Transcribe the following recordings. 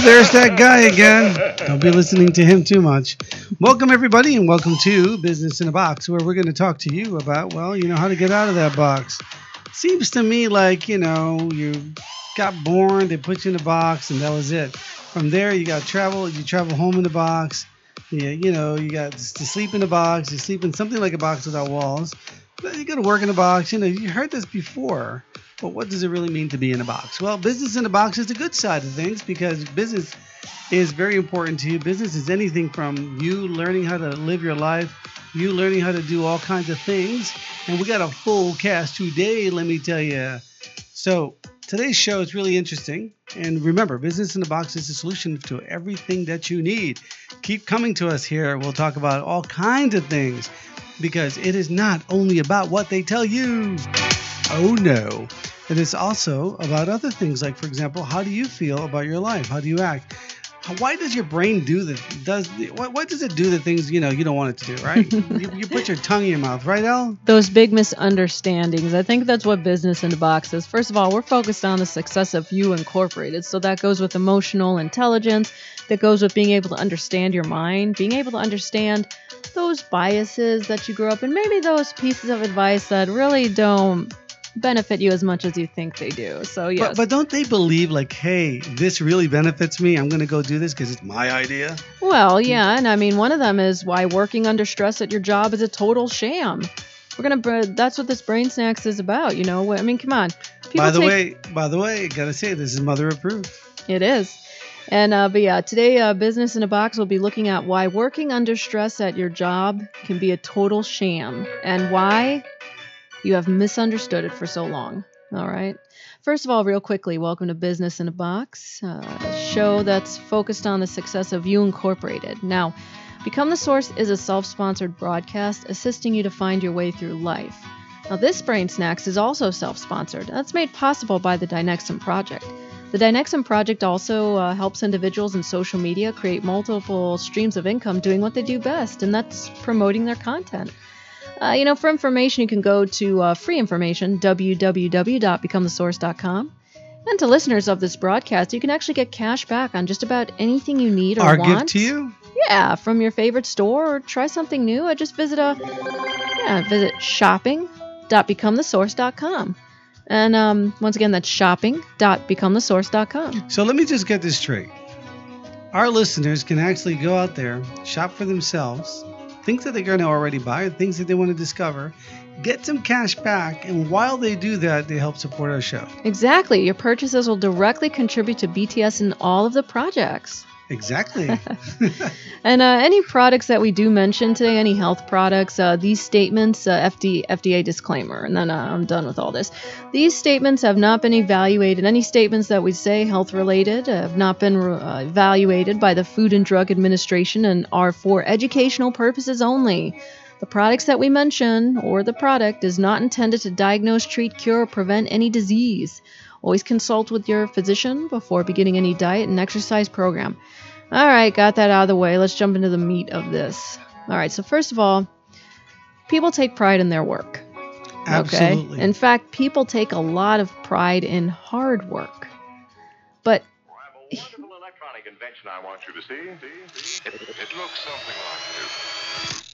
there's that guy again. Don't be listening to him too much. Welcome, everybody, and welcome to Business in a Box, where we're going to talk to you about, well, you know, how to get out of that box. Seems to me like, you know, you got born, they put you in a box, and that was it. From there, you got travel, you travel home in the box. Yeah, you know, you got to sleep in a box, you sleep in something like a box without walls. You got to work in a box. You know, you heard this before. But what does it really mean to be in a box? Well, business in a box is the good side of things because business is very important to you. Business is anything from you learning how to live your life, you learning how to do all kinds of things. And we got a full cast today, let me tell you. So, today's show is really interesting. And remember, Business in a Box is the solution to everything that you need. Keep coming to us here. We'll talk about all kinds of things because it is not only about what they tell you. Oh no. And It is also about other things, like, for example, how do you feel about your life? How do you act? Why does your brain do the does what, what does it do the things you know you don't want it to do right? you, you put your tongue in your mouth, right, El? Those big misunderstandings. I think that's what business in the box is. First of all, we're focused on the success of you incorporated, so that goes with emotional intelligence. That goes with being able to understand your mind, being able to understand those biases that you grew up in, maybe those pieces of advice that really don't benefit you as much as you think they do. So yes. But, but don't they believe like, hey, this really benefits me? I'm going to go do this because it's my idea. Well, yeah, and I mean one of them is why working under stress at your job is a total sham. We're gonna. That's what this brain snacks is about. You know. I mean, come on. People by the take, way, by the way, gotta say this is mother approved. It is. And uh, but yeah, today uh, business in a box will be looking at why working under stress at your job can be a total sham and why you have misunderstood it for so long. All right. First of all, real quickly, welcome to Business in a Box, uh, a show that's focused on the success of You Incorporated. Now, Become the Source is a self sponsored broadcast assisting you to find your way through life. Now, this Brain Snacks is also self sponsored. That's made possible by the Dynexum Project. The Dynexum Project also uh, helps individuals in social media create multiple streams of income doing what they do best, and that's promoting their content. Uh, you know, for information, you can go to uh, free information, www.becomethesource.com. And to listeners of this broadcast, you can actually get cash back on just about anything you need or Our want. gift to you? Yeah, from your favorite store or try something new. I just visit a yeah, visit shopping.becomethesource.com. And um, once again, that's shopping.becomethesource.com. So let me just get this straight. Our listeners can actually go out there, shop for themselves, things that they're going to already buy, things that they want to discover, get some cash back, and while they do that, they help support our show. Exactly. Your purchases will directly contribute to BTS in all of the projects. Exactly. and uh, any products that we do mention today, any health products, uh, these statements, uh, FD, FDA disclaimer, and then uh, I'm done with all this. These statements have not been evaluated. Any statements that we say health related have not been uh, evaluated by the Food and Drug Administration and are for educational purposes only. The products that we mention, or the product, is not intended to diagnose, treat, cure, or prevent any disease. Always consult with your physician before beginning any diet and exercise program. All right, got that out of the way. Let's jump into the meat of this. All right, so first of all, people take pride in their work. Absolutely. Okay? In fact, people take a lot of pride in hard work. But invention I want you to see. see, see. It, it looks something like this.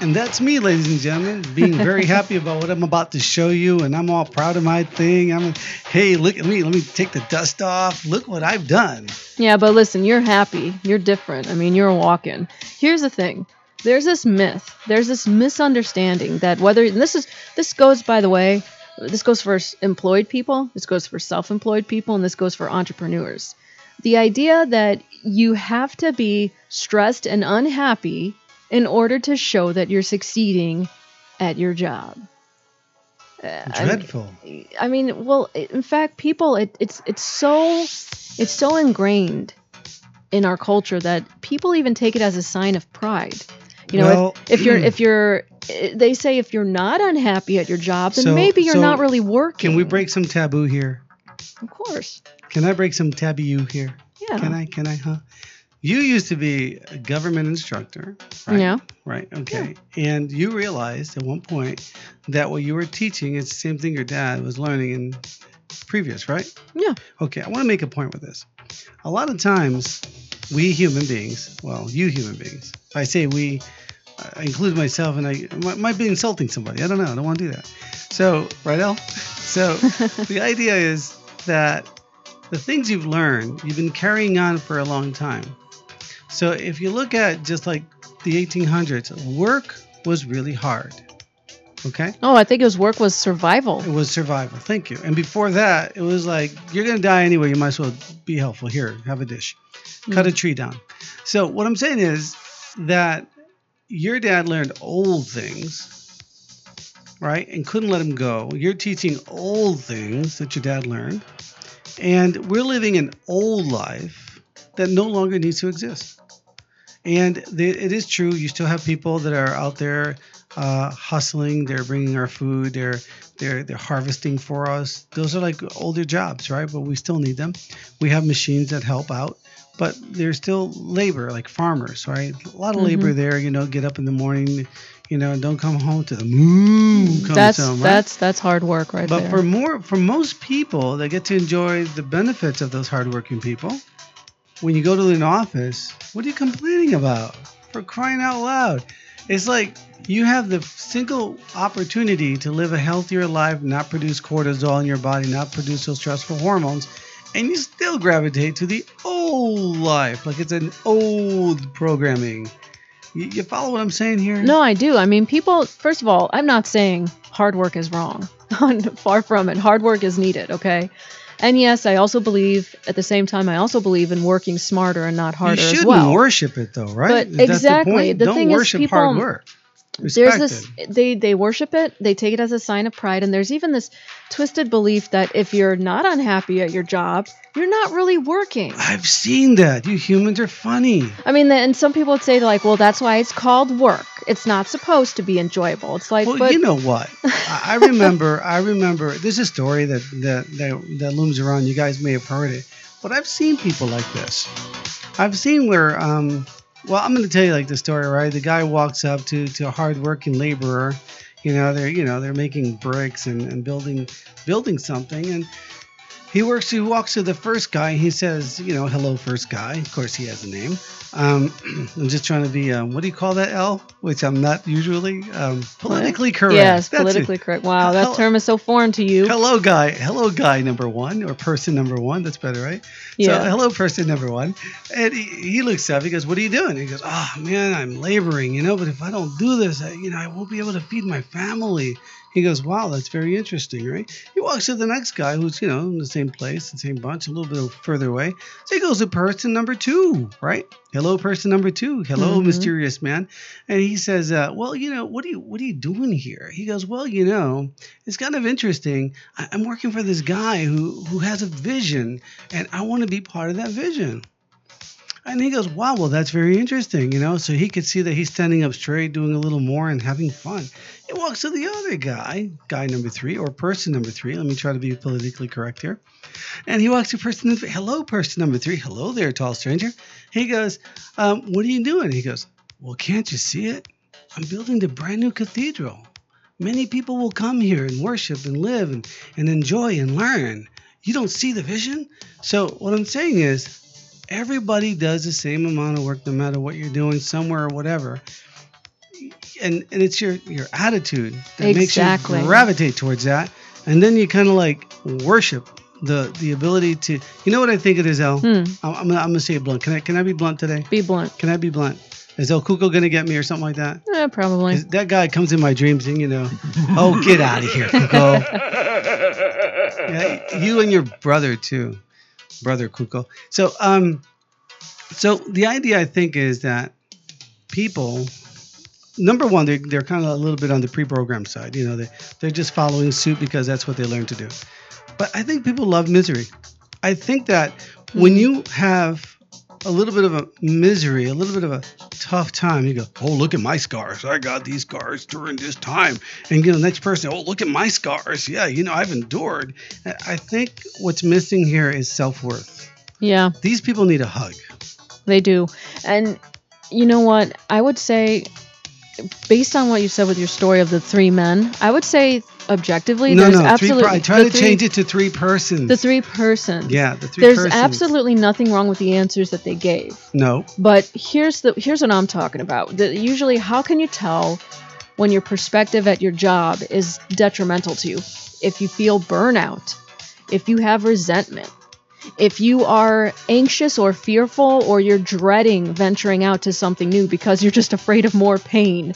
And that's me, ladies and gentlemen, being very happy about what I'm about to show you, and I'm all proud of my thing. I'm, hey, look at me. Let me take the dust off. Look what I've done. Yeah, but listen, you're happy. You're different. I mean, you're walking. Here's the thing. There's this myth. There's this misunderstanding that whether this is this goes by the way, this goes for employed people, this goes for self-employed people, and this goes for entrepreneurs. The idea that you have to be stressed and unhappy in order to show that you're succeeding at your job. Dreadful. I mean, I mean well, in fact, people, it, it's it's so it's so ingrained in our culture that people even take it as a sign of pride. You know, well, if, hmm. if, you're if you're they say if you're not unhappy at your job, then so, maybe you're so not really working. Can we break some taboo here? Of course. Can I break some taboo here? Yeah. Can I? Can I? Huh? You used to be a government instructor, right? Yeah. Right. Okay. Yeah. And you realized at one point that what you were teaching is the same thing your dad was learning in previous, right? Yeah. Okay, I want to make a point with this. A lot of times, we human beings, well, you human beings, if I say we, I include myself, and I might, might be insulting somebody. I don't know. I don't want to do that. So, right, El? So, the idea is that the things you've learned, you've been carrying on for a long time. So, if you look at just like the 1800s, work was really hard. Okay? Oh, I think his work was survival. It was survival. Thank you. And before that, it was like, you're going to die anyway. You might as well be helpful. Here, have a dish. Mm. Cut a tree down. So, what I'm saying is that your dad learned old things, right? And couldn't let him go. You're teaching old things that your dad learned. And we're living an old life that no longer needs to exist. And it is true, you still have people that are out there uh, hustling. They're bringing our food. They're they're they're harvesting for us. Those are like older jobs, right? But we still need them. We have machines that help out, but there's still labor, like farmers, right? A lot of labor there. You know, get up in the morning, you know, and don't come home to the moon. Comes That's home, right? that's that's hard work right But there. for more, for most people they get to enjoy the benefits of those hardworking people, when you go to an office, what are you complaining about? For crying out loud, it's like you have the single opportunity to live a healthier life, not produce cortisol in your body, not produce those stressful hormones, and you still gravitate to the old life, like it's an old programming. You, you follow what I'm saying here? No, I do. I mean, people, first of all, I'm not saying hard work is wrong. Far from it. Hard work is needed, okay? And yes, I also believe, at the same time, I also believe in working smarter and not harder you shouldn't well. worship it though, right? But That's exactly, The, point. the Don't thing is worship people- hard work. There's this they they worship it they take it as a sign of pride and there's even this twisted belief that if you're not unhappy at your job you're not really working I've seen that. You humans are funny. i mean and some people would say like well that's why it's called work it's not supposed to be enjoyable it's like Well, but you know what? I I remember. I remember. There's a story that, that that that looms around. You guys may have heard it, but I've seen people like this. I've seen where, um, well, I'm going to tell you like the story, right? The guy walks up to to a hardworking laborer. You know, they're you know they're making bricks and, and building building something, and he works. He walks to the first guy. He says, you know, hello, first guy. Of course, he has a name. Um, I'm just trying to be, um, what do you call that, L? Which I'm not usually um, politically correct. yes That's it. politically correct wow that term is so foreign to you Hello, guy. Hello, guy number one, or person number one. That's better, right? Yeah. So, hello, person number one. And he, he looks up. He goes, "What are you doing?" He goes, "Oh man, I'm laboring, you know. But if I don't do this, I, you know, I won't be able to feed my family." He goes, "Wow, that's very interesting, right?" He walks to the next guy, who's you know in the same place, the same bunch, a little bit further away. So he goes to person number two, right? Hello, person number two. Hello, Mhm. mysterious man. And he says, uh, "Well, you know, what are you what are you doing here?" He goes, "Well, you know, it's kind of interesting. I, I'm working for this guy who who has a vision, and I want to be part of that vision." And he goes, "Wow, well, that's very interesting, you know." So he could see that he's standing up straight, doing a little more, and having fun. He walks to the other guy, guy number three, or person number three. Let me try to be politically correct here. And he walks to person Hello, person number three. Hello there, tall stranger. He goes, um, What are you doing? He goes, Well, can't you see it? I'm building the brand new cathedral. Many people will come here and worship and live and, and enjoy and learn. You don't see the vision? So, what I'm saying is, everybody does the same amount of work no matter what you're doing, somewhere or whatever. And, and it's your, your attitude that Exactly. makes you gravitate towards that. And then you kind of like worship the the ability to. You know what I think it is, El? Hmm. I'm, I'm, gonna, I'm gonna say it blunt. Can I can I be blunt today? be blunt Can I be blunt? Is El Cuco gonna get me or something like that? eh, probably 'Cause That guy comes in my dreams and you know, oh get out of here, Cuco. Yeah, you and your brother too, brother Cuco. So um, so the idea I think is that people, number one, they're they're kind of a little bit on the pre-programmed side. You know, they they're just following suit because that's what they learned to do. But I think people love misery. I think that when you have a little bit of a misery, a little bit of a tough time, you go, oh, look at my scars. I got these scars during this time. And you know, the next person, oh, look at my scars. Yeah, you know, I've endured. I I think what's missing here is self worth. yeah These people need a hug. They do. And you know what? I would say based on what you said with your story of the three men, I would say objectively, no, there's no. Three absolutely. per- I try to three- change it to three persons. The three persons. Yeah, the three There's persons. absolutely nothing wrong with the answers that they gave. no. But here's the here's what I'm talking about. The, usually, how can you tell when your perspective at your job is detrimental to you? If you feel burnout, if you have resentment, if you are anxious or fearful, or you're dreading venturing out to something new because you're just afraid of more pain.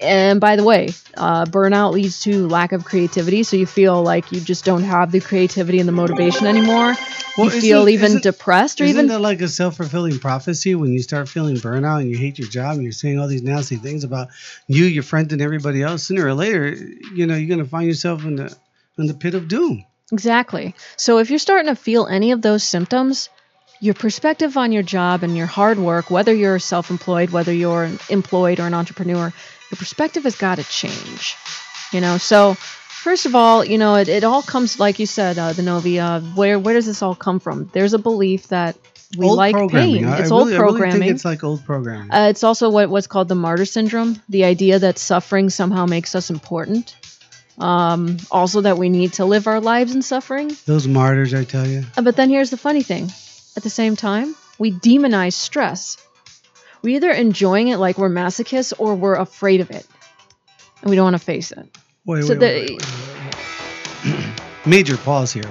And by the way, uh, burnout leads to lack of creativity, so you feel like you just don't have the creativity and the motivation anymore. Well, you feel even isn't- depressed, or even. Isn't even that like a self fulfilling prophecy when you start feeling burnout and you hate your job and you're saying all these nasty things about you, your friends, and everybody else? Sooner or later, you know, you're gonna find yourself in the in the pit of doom. Exactly. So if you're starting to feel any of those symptoms, your perspective on your job and your hard work, whether you're self employed, whether you're employed or an entrepreneur, your perspective has got to change. You know, so first of all, you know, it, it all comes, like you said, uh, the Novi, uh, where, where does this all come from? There's a belief that we old like pain. I, It's I old really, I really think it's like old programming. Uh, it's also what, what's called the martyr syndrome the idea that suffering somehow makes us important. Um, also, that we need to live our lives in suffering. Those martyrs, I tell you. Uh, But then here's the funny thing at the same time, we demonize stress. We're either enjoying it like we're masochists or we're afraid of it. And we don't want to face it. Wait, So wait, the- wait. Major pause here.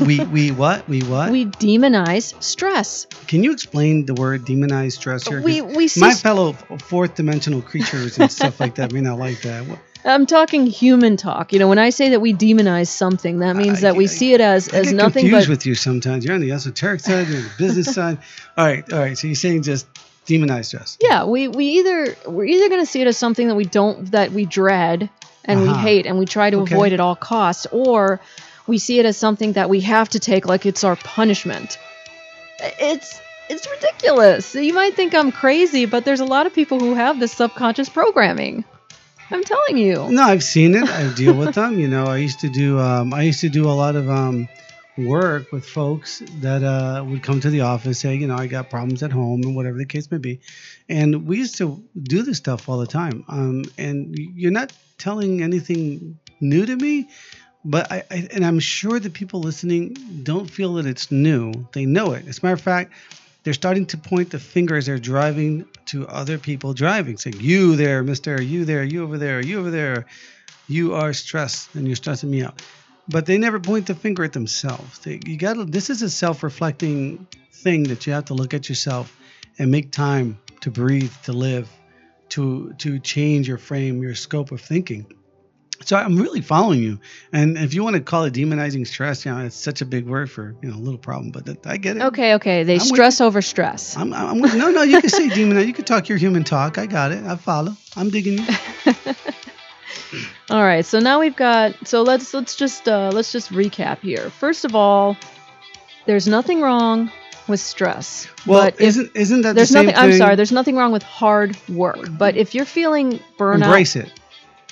We we what? We what? We demonize stress. Can you explain the word demonize stress here? We, we my fellow fourth dimensional creatures and stuff like that may not like that. What- I'm talking human talk. You know, when I say that we demonize something, that means I- that we I- see it as, I as nothing confused but with you sometimes. You're on the esoteric side, you're on the business side. All right, all right. So you're saying just demonize us. yeah we, we either we're either going to see it as something that we don't that we dread and we Uh-huh. hate and we try to Okay. avoid at all costs or we see it as something that we have to take like it's our punishment it's it's ridiculous you might think i'm crazy but there's a lot of people who have this subconscious programming i'm telling you No, I've seen it. I deal with them. You know, I used to do. Um, I used to do a lot of um, work with folks that uh, would come to the office, say, you know, I got problems at home and whatever the case may be, and we used to do this stuff all the time. Um, and you're not telling anything new to me, but I, I and I'm sure that people listening don't feel that it's new. They know it. As a matter of fact, they're starting to point the finger as they're driving to other people driving, saying, "You there, Mister? You there? You over there? You over there? You are stressed, and you're stressing me out." But they never point the finger at themselves. They, you got. This is a self-reflecting thing that you have to look at yourself and make time to breathe, to live, to to change your frame, your scope of thinking. So I'm really following you. And if you want to call it demonizing stress, you know, it's such a big word for you know a little problem, but that, I get it. okay okay they I'm with stress over stress I'm, I'm with, no, no. You can say demonize. You can talk your human talk. I got it. I follow. I'm digging you. All right, so now we've got so let's let's just uh, let's just recap here. First of all, there's nothing wrong with stress. Well, but isn't isn't that there's the same nothing I'm sorry, there's nothing wrong with hard work. But if you're feeling burnout Embrace it.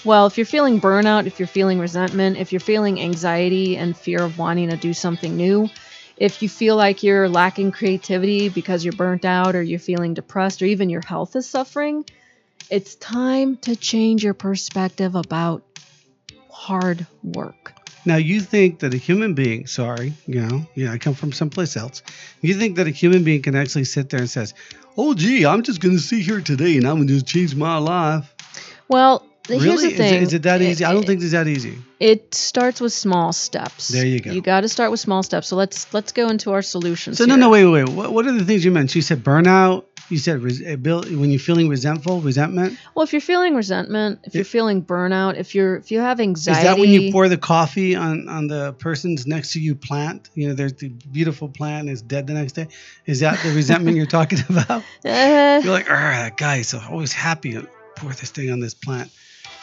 Well, if you're feeling burnout, if you're feeling resentment, if you're feeling anxiety and fear of wanting to do something new, if you feel like you're lacking creativity because you're burnt out or you're feeling depressed or even your health is suffering, it's time to change your perspective about hard work. Now you think that a human being, sorry, you know, yeah, I come from someplace else. You think that a human being can actually sit there and says, "Oh, gee, I'm just going to sit here today and I'm going to just change my life." Well, here's really? the thing. Is, it, is it that easy? I don't It- think it's that easy. it starts with small steps. There you go. You got to start with small steps. So let's let's go into our solutions. So no, here. no, wait, wait, wait. What, what are the things you mentioned? You said burnout. You said res- when you're feeling resentful, resentment. Well, if you're feeling resentment, if you're feeling burnout, if you're if you have anxiety, Is that when you pour the coffee on on the person's next to you plant? You know, there's the beautiful plant is dead the next day. Is that the resentment you're talking about? Uh, You're like, ah, that guy is always happy. to Pour this thing on this plant.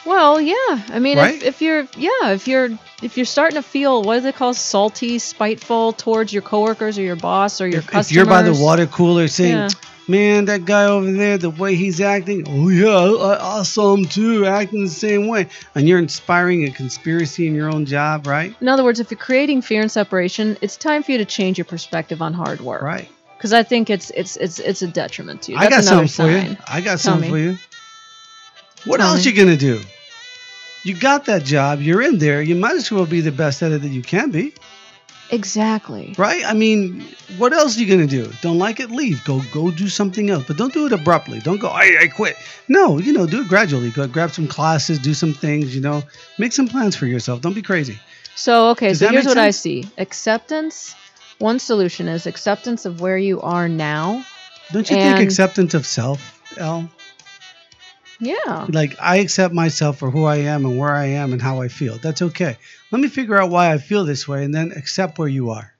Well, yeah. I mean, Right? if, if you're yeah, if you're if you're starting to feel what is it called, salty, spiteful towards your coworkers or your boss or your If, customers. if you're by the water cooler saying, Yeah. "Man, that guy over there, the way he's acting, oh yeah, I, I saw him too, acting the same way," and you're inspiring a conspiracy in your own job, right? In other words, if you're creating fear and separation, it's time for you to change your perspective on hard work. Right. Because I think it's it's it's it's a detriment to you. I got That's something for you. I got Tell something me. for you. What Tell else me. you gonna do? You got that job. You're in there. You might as well be the best at it that you can be, Exactly. right? I mean, what else are you gonna do? Don't like it? Leave. Go go do something else. But don't do it abruptly. Don't go. I I quit. No, you know, do it gradually. Go grab some classes. Do some things. You know, make some plans for yourself. Don't be crazy. So, okay, Does so here's what I see acceptance. One solution is acceptance of where you are now. Don't you think acceptance of self, El? Yeah. Like I accept myself for who I am and where I am and how I feel. That's okay. Let me figure out why I feel this way and then accept where you are.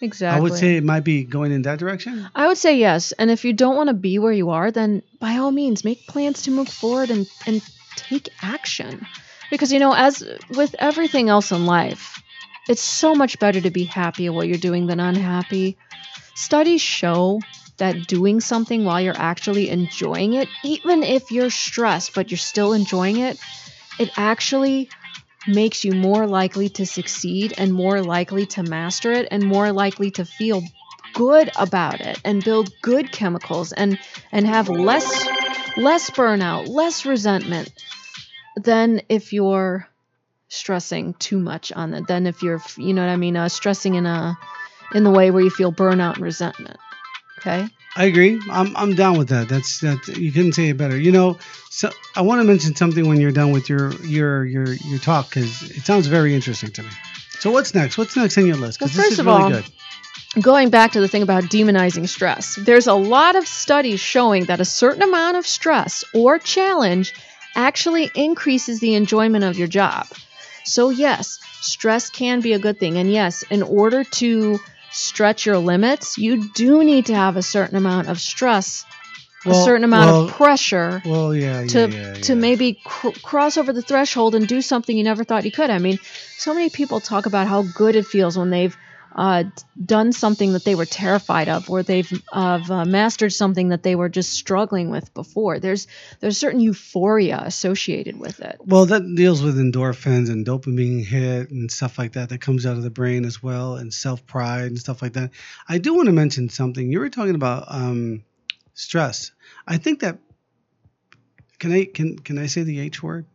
Exactly. I would say it might be going in that direction. I would say yes. And if you don't want to be where you are, then by all means make plans to move forward and, and take action. Because, you know, as with everything else in life, it's so much better to be happy at what you're doing than unhappy. Studies show that doing something while you're actually enjoying it, even if you're stressed but you're still enjoying it, it actually makes you more likely to succeed and more likely to master it and more likely to feel good about it and build good chemicals and and have less less burnout, less resentment than if you're stressing too much on it. Than if you're, you know what I mean, uh, stressing in a in the way where you feel burnout and resentment. Okay. I agree. I'm I'm down with that. That's that. You couldn't say it better. You know, so I want to mention something when you're done with your your your your talk because it sounds very interesting to me. So what's next? What's next on your list? Because Well, this is of really all, good. going back to the thing about demonizing stress, there's a lot of studies showing that a certain amount of stress or challenge actually increases the enjoyment of your job. So, yes, stress can be a good thing. And yes, in order to stretch your limits, you do need to have a certain amount of stress, a certain amount well- of pressure Well, yeah, yeah, to yeah, to maybe cr- cross over the threshold and do something you never thought you could. I mean, so many people talk about how good it feels when they've uh, done something that they were terrified of, or they've uh, mastered something that they were just struggling with before. There's there's certain euphoria associated with it. Well, that deals with endorphins and dopamine hit and stuff like that that comes out of the brain as well, and self pride and stuff like that. I do want to mention something. You were talking about um, stress. I think that can I can can I say the H word?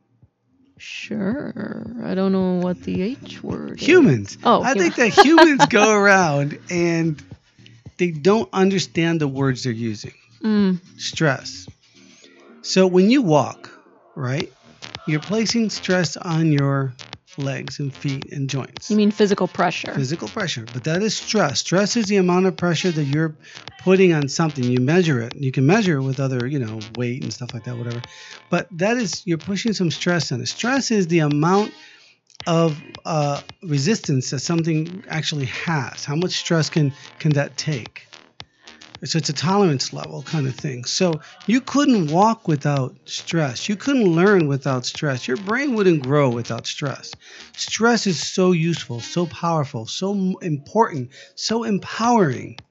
Sure, I don't know what the H word. is. Humans. Oh, I think that humans go around and they don't understand the words they're using. Mm, stress. So when you walk, right, you're placing stress on your legs and feet and joints. you mean physical pressure? Physical pressure, but that is stress. Stress is the amount of pressure that you're putting on something. You measure it. You can measure it with other, you know, weight and stuff like that, whatever. But that is you're pushing some stress on it. Stress is the amount of uh, resistance that something actually has. How much stress can can that take? So it's a tolerance level kind of thing. So you couldn't walk without stress. You couldn't learn without stress. Your brain wouldn't grow without stress. Stress is so useful, so powerful, so important, so empowering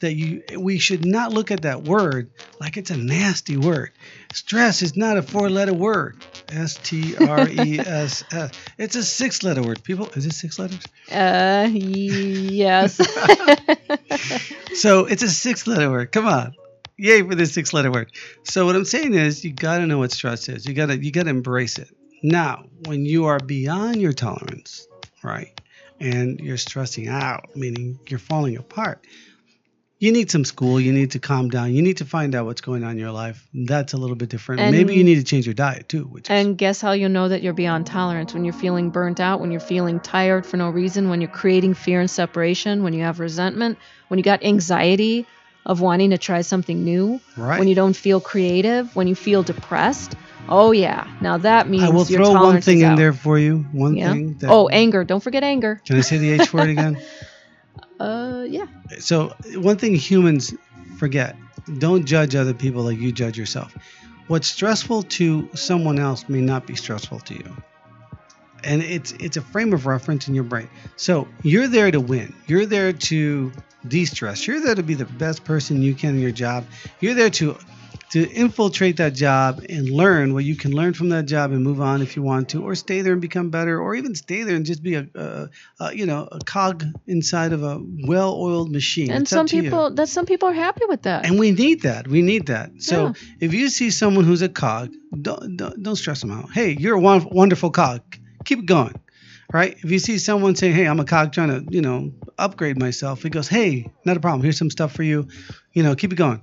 that you we should not look at that word like it's a nasty word. Stress is not a four-letter word. S T R E S S. It's a six-letter word. People, is it six letters? Uh, yes. So it's a six letter word. Come on. Yay for this six letter word. So what I'm saying is you gotta know what stress is. You gotta you gotta embrace it. Now, when you are beyond your tolerance, right, and you're stressing out, meaning you're falling apart, you need some school, you need to calm down, you need to find out what's going on in your life. That's a little bit different. And- Maybe you need to change your diet too, which is And guess how you know that you're beyond tolerance? When you're feeling burnt out, when you're feeling tired for no reason, when you're creating fear and separation, when you have resentment, when you got anxiety of wanting to try something new, right. when you don't feel creative, when you feel depressed. Oh yeah, now that means I will throw one thing in out. there for you. One Yeah. thing that Oh, anger! Don't forget anger. Can I say the H word again? Uh, yeah. so one thing humans forget don't judge other people like you judge yourself. What's stressful to someone else may not be stressful to you. And it's it's a frame of reference in your brain. So you're there to win. You're there to de-stress. You're there to be the best person you can in your job. You're there to to infiltrate that job and learn what you can learn from that job and move on if you want to, or stay there and become better, or even stay there and just be a, a, a you know a cog inside of a well-oiled machine. And It's some up to you. people, that some people are happy with that. And we need that. We need that. So Yeah. if you see someone who's a cog, don't don't, don't stress them out. Hey, you're a wonderful cog. Keep it going. Right? If you see someone saying, "Hey, I'm a cog trying to, you know, upgrade myself," he goes, "Hey, not a problem. Here's some stuff for you. You know, keep it going."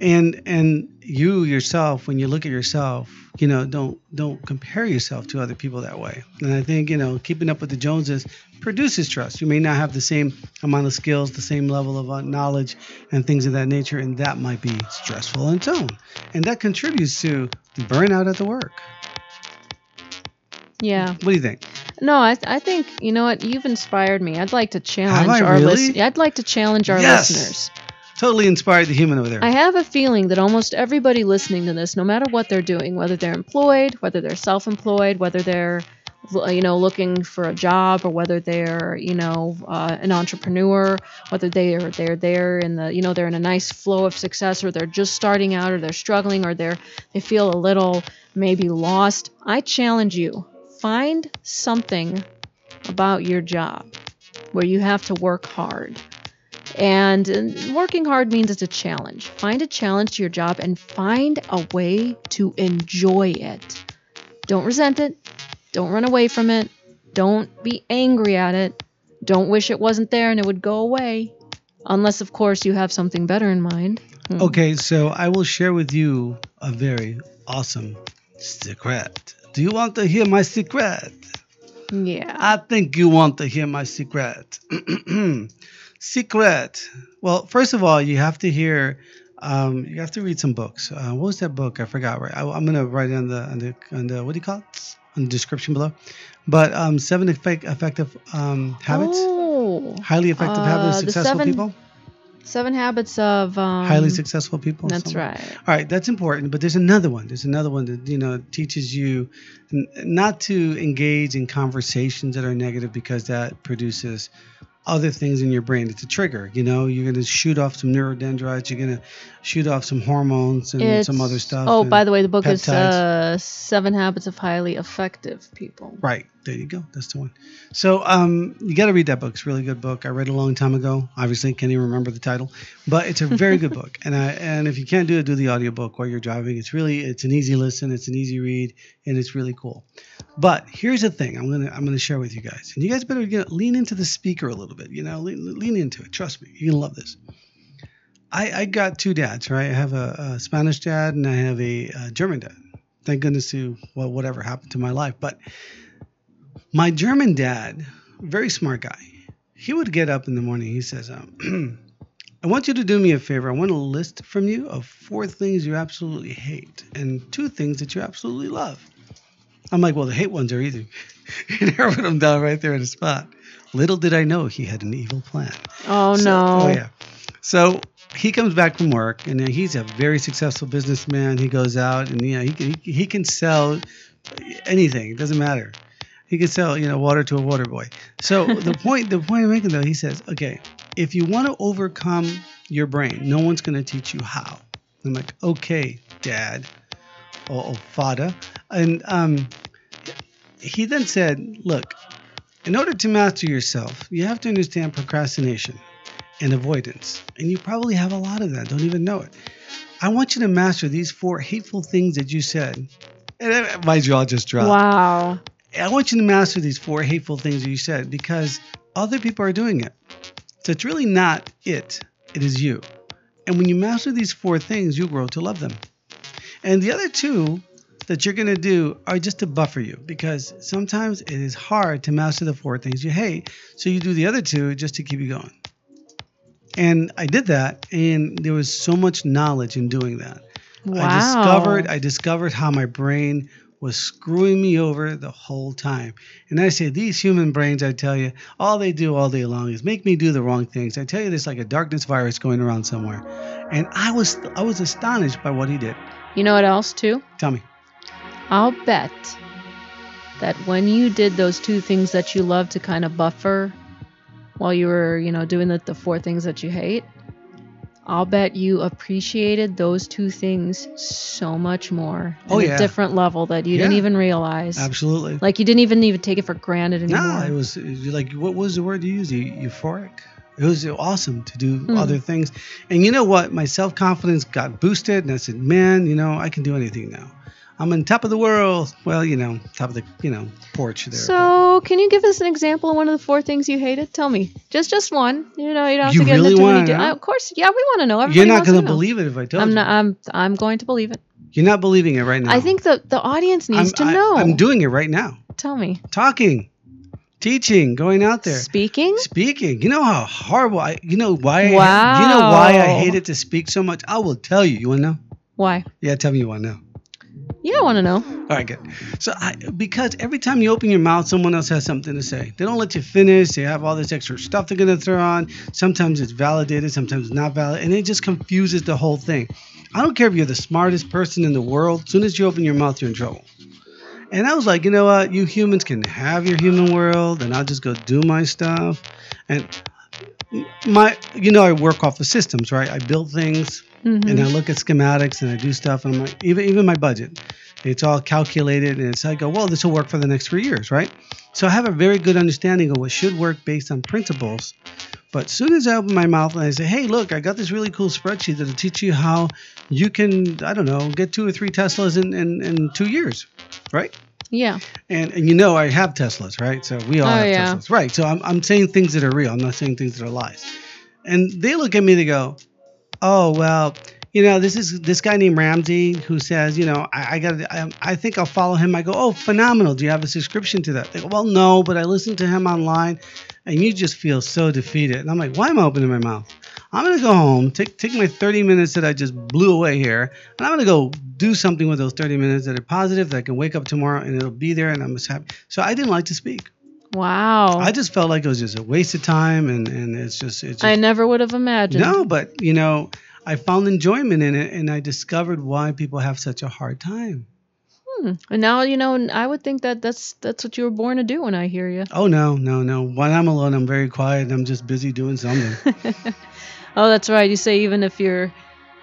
And and you yourself, when you look at yourself, you know, don't don't compare yourself to other people that way. And I think you know, keeping up with the Joneses produces trust. You may not have the same amount of skills, the same level of uh, knowledge, and things of that nature, and that might be stressful on its own, and that contributes to burnout at the work. yeah. What do you think? No, I, I think you know what you've inspired me. I'd like to challenge our really? I'd like to challenge our Yes. listeners. Totally inspired the human over there. I have a feeling that almost everybody listening to this, no matter what they're doing, whether they're employed, whether they're self-employed, whether they're you know looking for a job or whether they're you know uh, an entrepreneur whether they are they're there in the you know they're in a nice flow of success or they're just starting out or they're struggling or they're they feel a little maybe lost i challenge you find something about your job where you have to work hard and uh, working hard means it's a challenge. Find a challenge to your job and find a way to enjoy it. Don't resent it. Don't run away from it. Don't be angry at it. Don't wish it wasn't there and it would go away. Unless, of course, you have something better in mind. Hmm. Okay, so I will share with you a very awesome secret. Do you want to hear my secret? Yeah. I think you want to hear my secret. secret. Well, first of all, you have to hear. Um, you have to read some books. Uh, what was that book? I forgot. Right, I, I'm gonna write it on the on the on the what do you call it? On the description below. But um, seven effect, effective um, habits. Oh, Highly effective habits Uh, of successful seven- people. seven habits of um, Highly successful people. That's right. All right, that's important. But there's another one. There's another one that you know teaches you n- not to engage in conversations that are negative because that produces other things in your brain. It's a trigger. You know, you're gonna shoot off some neurodendrites. You're gonna shoot off some hormones and some other stuff. Oh, by the way, the book is peptides. uh, Seven Habits of Highly Effective People. Right. There you go. That's the one. So um, you got to read that book. It's a really good book. I read it a long time ago. Obviously, can't even remember the title, but it's a very good book. And I and if you can't do it, do the audiobook while you're driving. It's really it's an easy listen. It's an easy read, and it's really cool. But here's the thing. I'm gonna I'm gonna share with you guys, and you guys better get, lean into the speaker a little bit. You know, lean, lean into it. Trust me, you're gonna love this. I, I got two dads, right? I have a, a Spanish dad and I have a, uh German dad. Thank goodness to well, whatever happened to my life, but my German dad, very smart guy, he would get up in the morning. He says, um, I want you to do me a favor. I want a list from you of four things you absolutely hate and two things that you absolutely love. I'm like, well, the hate ones are easy. he narrowed them down right there in the spot. Little did I know he had an evil plan. Oh So- no. Oh yeah. So he comes back from work, and he's a very successful businessman. He goes out, and you know, he can, he, he can sell anything. It doesn't matter. He can sell, you know, water to a water boy. So the point, the point I'm making though, he says, okay, if you want to overcome your brain, no one's going to teach you how. I'm like, okay, Dad, or, or Father, and um, he then said, look, in order to master yourself, you have to understand procrastination and avoidance. And you probably have a lot of that, don't even know it. I want you to master these four hateful things that you said. And my jaw just dropped. Wow. I want you to master these four hateful things that you said because other people are doing it. So it's really not it, it is you. And when you master these four things, you grow to love them. And the other two that you're going to do are just to buffer you because sometimes it is hard to master the four things you hate. So you do the other two just to keep you going. And I did that, and there was so much knowledge in doing that. Wow. I discovered I discovered how my brain was screwing me over the whole time. And I say these human brains, I tell you, all they do all day long is make me do the wrong things. I tell you, there's like a darkness virus going around somewhere. And I was I was astonished by what he did. You know what else too? Tell me. I'll bet that when you did those two things that you love to kind of buffer while you were, you know, doing the, the four things that you hate, I'll bet you appreciated those two things so much more. Oh, at yeah. a different level that you didn't even realize. Absolutely. Like you didn't even even take it for granted anymore. No, it was like what was the word you used? Eu- Euphoric. It was awesome to do Hmm. other things, and you know what? My self confidence got boosted, and I said, "Man, you know, I can do anything now. I'm on top of the world. Well, you know, top of the you know porch there." So, can you give us an example of one of the four things you hated? Tell me, just just one. You know, you don't have You to get really into too many. know? Uh, of course, yeah, we want to know. Everybody you're not gonna believe it if I told I'm you. not. I'm. I'm going to believe it. You're not believing it right now. I think the the audience needs I'm, to I- know. I'm doing it right now. Tell me. Talking, teaching, going out there. Speaking. Speaking, you know how horrible I. You know why? I, Wow. You know why I hated to speak so much? I will tell you. You want to know? Why? Yeah, tell me you want to know. Yeah, I want to know. All right, good. So, I, because every time you open your mouth, someone else has something to say. They don't let you finish. They have all this extra stuff they're gonna throw on. Sometimes it's validated, sometimes it's not valid, and it just confuses the whole thing. I don't care if you're the smartest person in the world. As soon as you open your mouth, you're in trouble. And I was like, you know what? You humans can have your human world, and I'll just go do my stuff. And my, you know, I work off the systems, right? I build things, Mhm. and I look at schematics and I do stuff and I'm like, even even my budget, it's all calculated and it's I go, well, this will work for the next three years, right? So I have a very good understanding of what should work based on principles. But as soon as I open my mouth and I say, hey, look, I got this really cool spreadsheet that'll teach you how you can, I don't know, get two or three Teslas in, in, in two years, right? Yeah. And, and you know I have Teslas, right? So we all Oh, have yeah. Teslas, right? So I'm, I'm saying things that are real. I'm not saying things that are lies. And they look at me, they go, "Oh well, you know this is this guy named Ramsey who says, you know, I, I got, I, I think I'll follow him." I go, "Oh, phenomenal! Do you have a subscription to that?" They go, "Well, no, but I listened to him online." And you just feel so defeated. And I'm like, "Why am I opening my mouth?" I'm gonna go home, take take my 30 minutes that I just blew away here, and I'm gonna go do something with those 30 minutes that are positive that I can wake up tomorrow and it'll be there, and I'm just happy. So I didn't like to speak. Wow. I just felt like it was just a waste of time, and and it's just it's just, I never would have imagined. no, but you know, I found enjoyment in it, and I discovered why people have such a hard time. Hmm. And now you know. I would think that that's that's what you were born to do. When I hear you. Oh no, no, no. When I'm alone, I'm very quiet. and I'm just busy doing something. oh, that's right. You say even if you're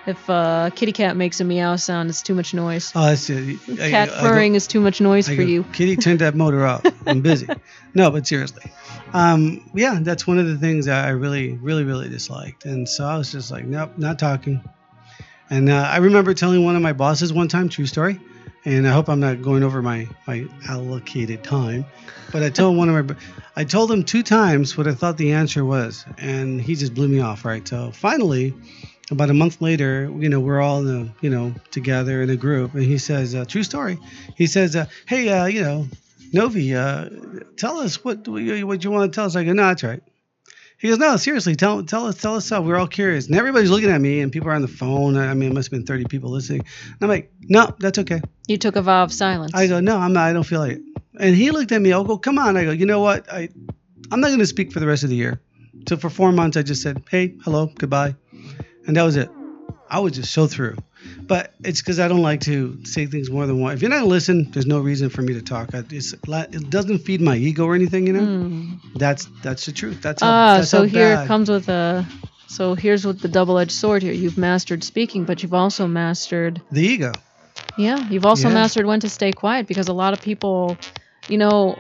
if uh, kitty cat makes a meow sound, it's too much noise. oh, that's it. I- Cat I go- purring is too much noise I for you. Kitty, turn that motor off. I'm busy. no, but seriously, um, yeah, that's one of the things that I really, really, really disliked. And so I was just like, nope, not talking. And uh, I remember telling one of my bosses one time, true story, and I hope I'm not going over my my allocated time, but I told one of my, I told him two times what I thought the answer was, and he just blew me off. Right. So finally. About a month later, you know, we're all, a, you know, together in a group, and he says, uh, "True story." He says, uh, "Hey, uh, you know, Novi, uh, tell us what what you want to tell us." I go, "No, that's right." He goes, "No, seriously, tell tell us tell us stuff. We're all curious." And everybody's looking at me, and people are on the phone. I mean, it must have been 30 people listening. And I'm like, "No, that's okay." You took a vow of silence. I go, "No, I'm not. I don't feel like it." And he looked at me. I'll go, "Come on." I go, "You know what? I I'm not going to speak for the rest of the year." So for four months, I just said, "Hey, hello, goodbye," and that was it. I would just show through. But it's because I don't like to say things more than one. If you're not gonna there's no reason for me to talk. I, it's, it doesn't feed my ego or anything, you know. Hmm. That's that's the truth. That's how, Ah, that's so how here it comes with a. So here's with the double-edged sword here. You've mastered speaking, but you've also mastered. the ego. Yeah, you've also Yeah. mastered when to stay quiet because a lot of people, you know,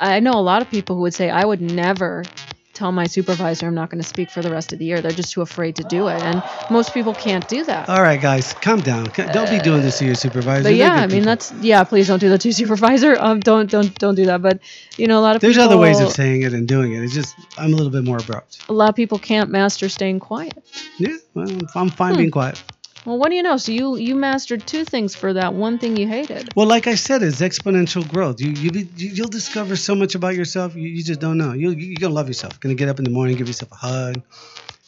I know a lot of people who would say I would never tell my supervisor I'm not going to speak for the rest of the year. They're just too afraid to do it, and most people can't do that. All right, guys, calm down. Don't be doing this to your supervisor. But yeah, I mean people. that's yeah. Please don't do that to your supervisor. Um, don't don't don't do that. But you know, a lot of There's people. other ways of saying it and doing it. It's just I'm a little bit more abrupt. a lot of people can't master staying quiet. Yeah, well, I'm- I'm fine Hmm. being quiet. Well, what do you know? So you you mastered two things for that one thing you hated. Well, like I said, it's exponential growth. You you, you'll discover so much about yourself. You, you just don't know. You you're gonna love yourself. Gonna get up in the morning, give yourself a hug.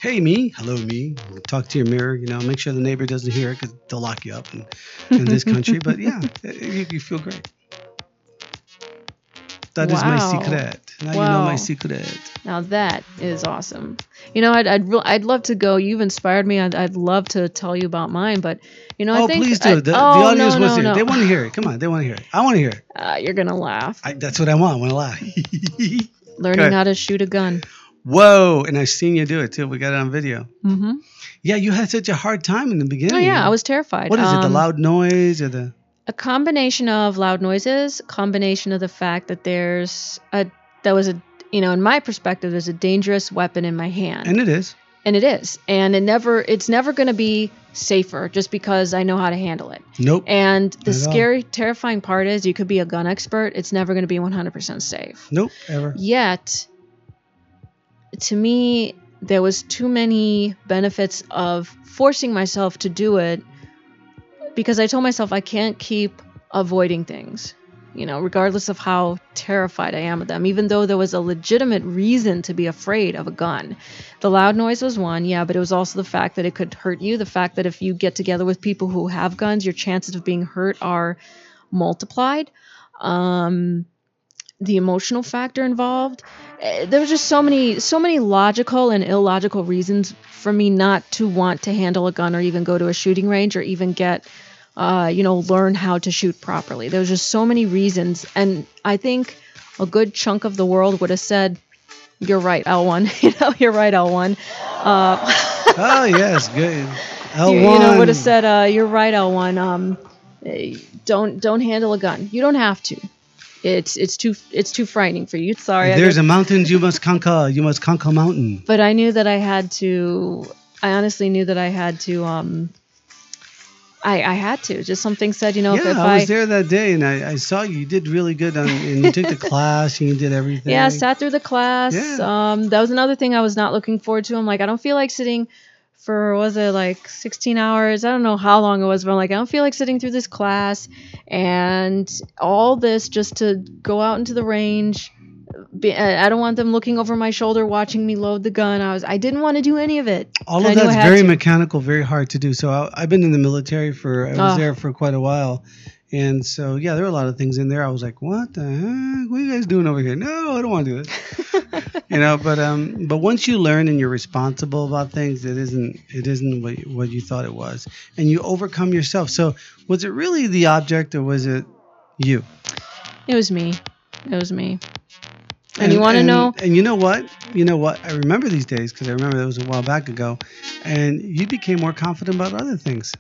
Hey me, hello me. Talk to your mirror. You know, make sure the neighbor doesn't hear it because they'll lock you up in, in this country. But yeah, you, you feel great. That is my secret. Now you know my secret. Now that is awesome. You know, I'd I'd, re- I'd love to go. You've inspired me. I'd, I'd love to tell you about mine, but you know, I oh, think please do. The, the oh, audience no, wants no, to hear it. no. They want to hear it. Come on, they want to hear it. I want to hear it. Uh, you're gonna laugh. I, that's what I want. I want to laugh. Learning how to shoot a gun. Whoa! And I've seen you do it too. We got it on video. Mm-hmm. Yeah, you had such a hard time in the beginning. Oh yeah, I was terrified. What is it? The Um, loud noise or the? A combination of loud noises, combination of the fact that there's a that was a you know in my perspective there's a dangerous weapon in my hand, And it is. and it is, and it never it's never going to be safer just because I know how to handle it. Nope. And the at all. scary, terrifying part is you could be a gun expert, it's never going to be 100% safe. Nope. Ever. Yet, to me, there was too many benefits of forcing myself to do it because I told myself I can't keep avoiding things, you know, regardless of how terrified I am of them, even though there was a legitimate reason to be afraid of a gun. The loud noise was one, yeah, but it was also the fact that it could hurt you, the fact that if you get together with people who have guns, your chances of being hurt are multiplied. Um, the emotional factor involved. Eh, There was just so many, so many logical and illogical reasons for me not to want to handle a gun or even go to a shooting range or even get, uh, you know, learn how to shoot properly. There was just so many reasons, and I think a good chunk of the world would have said, "You're right, L1. you know, you're right, L1." Uh, oh yes, good. L1. you, you know, would have said, uh, "You're right, L1. Um, eh, don't don't handle a gun. You don't have to. It's it's too it's too frightening for you. Sorry, There's a mountain you must conquer. You must conquer mountain. but I knew that I had to. I honestly knew that I had to. Um, I I had to. Just something said, you know, yeah, if I I, was there that day, and I, I saw you. You did really good, on, and you took the class, and you did everything. yeah, sat through the class. Yeah. Um, that was another thing I was not looking forward to. I'm like, I don't feel like sitting for was it like 16 hours? I don't know how long it was, but I'm like, I don't feel like sitting through this class and all this just to go out into the range. Be, I don't want them looking over my shoulder watching me load the gun. I was I didn't want to do any of it. All of that's very to. mechanical, very hard to do. So I, I've been in the military for, I was Ah. there for quite a while. And so, yeah, there were a lot of things in there. I was like, what the heck? What are you guys doing over here? No, I don't want to do this. you know, but um, but once you learn and you're responsible about things, it isn't it isn't what what you thought it was, and you overcome yourself. So was it really the object or was it you? It was me. It was me. And, you want to know? And you know what? You know what? I remember these days because I remember that was a while back ago, and you became more confident about other things.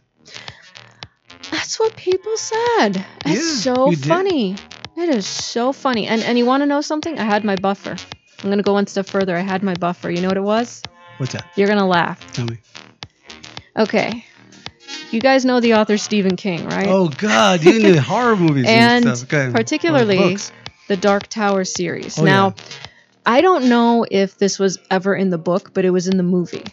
That's what people said. It's Yeah, so you did. funny. It is so funny. And and you want to know something? I had my buffer. I'm gonna go one step further. I had my buffer. You know what it was? What's that? You're gonna laugh. Tell me. Okay. You guys know the author Stephen King, right? Oh God, you into horror movies and, And stuff. Ahead. particularly- the Dark Tower series. Oh, now, yeah. I don't know if this was ever in the book, but it was in the movie.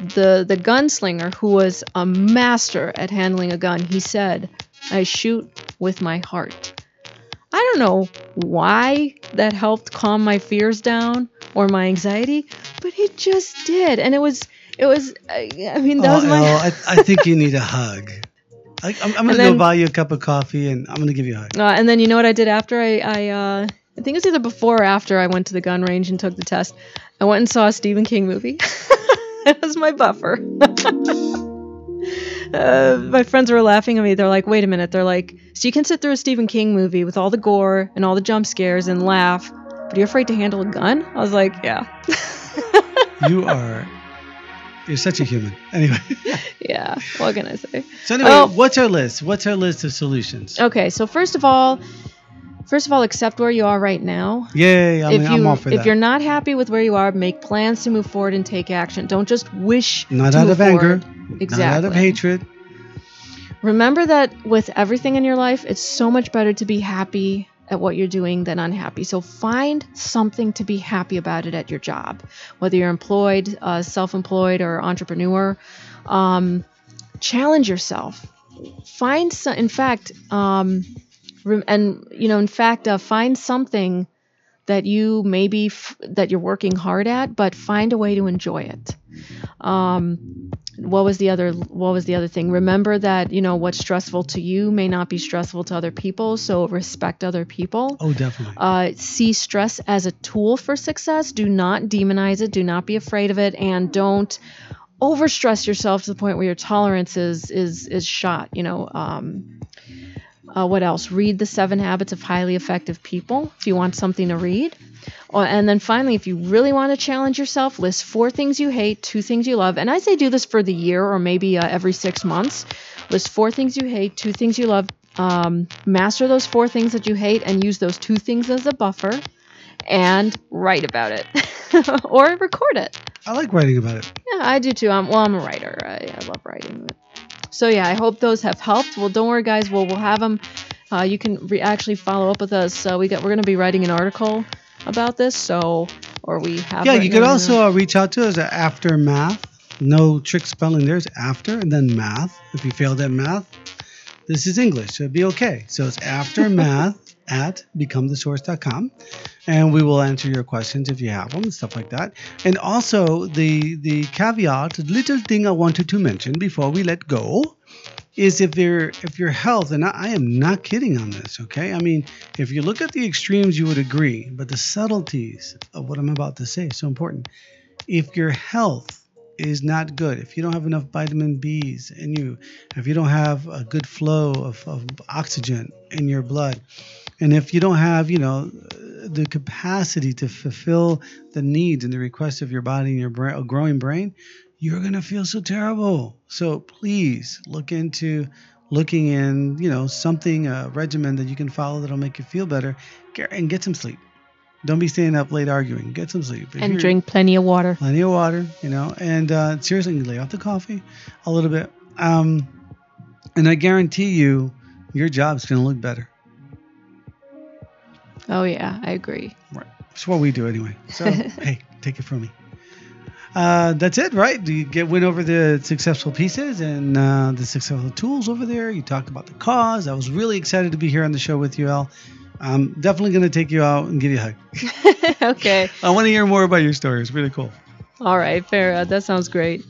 The the gunslinger who was a master at handling a gun, he said, "I shoot with my heart." I don't know why that helped calm my fears down or my anxiety, but it just did. And it was it was I mean that oh, was my Elle, I, I think you need a hug. I, I'm, I'm gonna And go buy you a cup of coffee and I'm gonna give you a hug. Uh, and then you know what I did after I, I uh, I think it was either before or after I went to the gun range and took the test. I went and saw a Stephen King movie. that was my buffer. uh, my friends were laughing at me. They're like, "Wait a minute." They're like, "So you can sit through a Stephen King movie with all the gore and all the jump scares and laugh, but you're afraid to handle a gun?" I was like, "Yeah, You are. You're such a human. Anyway. yeah." What can I say? So anyway, Oh. what's our list? What's our list of solutions? Okay, so first of all, first of all, accept where you are right now. Yay! I'm, if I'm you all for if that. you're not happy with where you are, make plans to move forward and take action. Don't just wish not to out of anger. Exactly. not out of hatred. Remember that with everything in your life, it's so much better to be happy at what you're doing than unhappy. So find something to be happy about it at your job, whether you're employed, uh, self-employed, or entrepreneur. Um, challenge yourself. Find some. In fact, um, and you know, in fact, uh, find something that you maybe f- that you're working hard at, but find a way to enjoy it. Um, what was the other what was the other thing? Remember that you know what's stressful to you may not be stressful to other people so respect other people. Oh, definitely. uh, see stress as a tool for success. Do not demonize it. Do not be afraid of it. And don't overstress yourself to the point where your tolerance is is is shot you know um, uh, what else read the seven habits of highly effective people if you want something to read Oh, and then finally, if you really want to challenge yourself, list four things you hate, two things you love. And I say do this for the year or maybe uh, every six months. List four things you hate, two things you love. Um, master those four things that you hate and use those two things as a buffer and write about it or record it. I like writing about it. Yeah, I do too. I'm, well, I'm a writer. I, I love writing. So yeah, I hope those have helped. Well, don't worry, guys. We'll we'll have them. Uh, you can re- actually follow up with us. Uh, we got we're going to be writing an article about this. So or we have. Yeah, you could also uh, reach out to us at after math. No trick spelling. There's after and then math. If you failed at math, this is English. So it'd be okay. So it's after math at becomethesource.com, and we will answer your questions if you have them and stuff like that. And also the the caveat, little thing I wanted to mention before we let go is if your if your health and I, I am not kidding on this okay i mean if you look at the extremes you would agree but the subtleties of what i'm about to say is so important if your health is not good if you don't have enough vitamin b's in you if you don't have a good flow of, of oxygen in your blood and if you don't have you know the capacity to fulfill the needs and the requests of your body and your bra- growing brain you're to feel so terrible. So please look into looking in, you know, something, a regimen that you can follow that'll make you feel better and get some sleep. Don't be staying up late arguing. Get some sleep. If and drink plenty of water. plenty of water, you know, and uh, seriously, lay off the coffee a little bit. Um, and I guarantee you, your job's going to look better. Oh yeah, I agree. Right. It's what we do anyway. So, hey, take it from me. Uh, that's it, right? You get went over the successful pieces and uh, the successful tools over there. You talked about the cause. I was really excited to be here on the show with you, El. I'm definitely going to take you out and give you a hug. okay. I want to hear more about your story. It's really cool. All right, fair. Uh, that sounds great.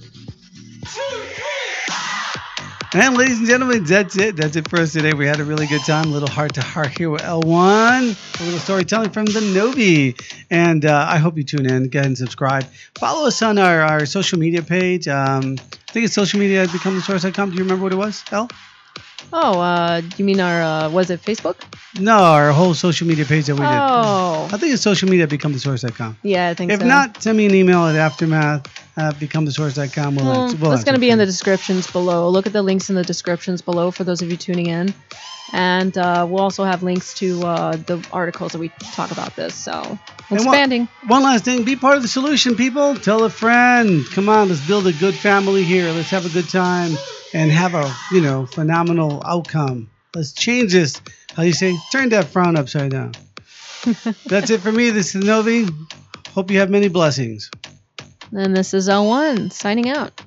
And ladies and gentlemen, that's it. That's it for us today. We had a really good time, a little heart to heart here with L1, a little storytelling from the Novi. And uh, I hope you tune in. Go ahead and subscribe. Follow us on our, our social media page. Um, I think it's social media at becomethesource.com. Do you remember what it was, L? Oh, uh, you mean our uh, was it Facebook? No, our whole social media page that we did. Oh, I think it's social media at becomethesource.com. yeah, I think If so. not, send me an email at aftermath at becomethesource.com. We'll well. We'll that's going to be in the descriptions below. Look at the links in the descriptions below for those of you tuning in, and uh, we'll also have links to uh, the articles that we talk about this. So expanding. One last thing, be part of the solution, people. Tell a friend. Come on, let's build a good family here. Let's have a good time and have a, you know, phenomenal outcome. Let's change this. How do you say? Turn that frown upside down. That's it for me. This is Novi. Hope you have many blessings. And this is L1 signing out.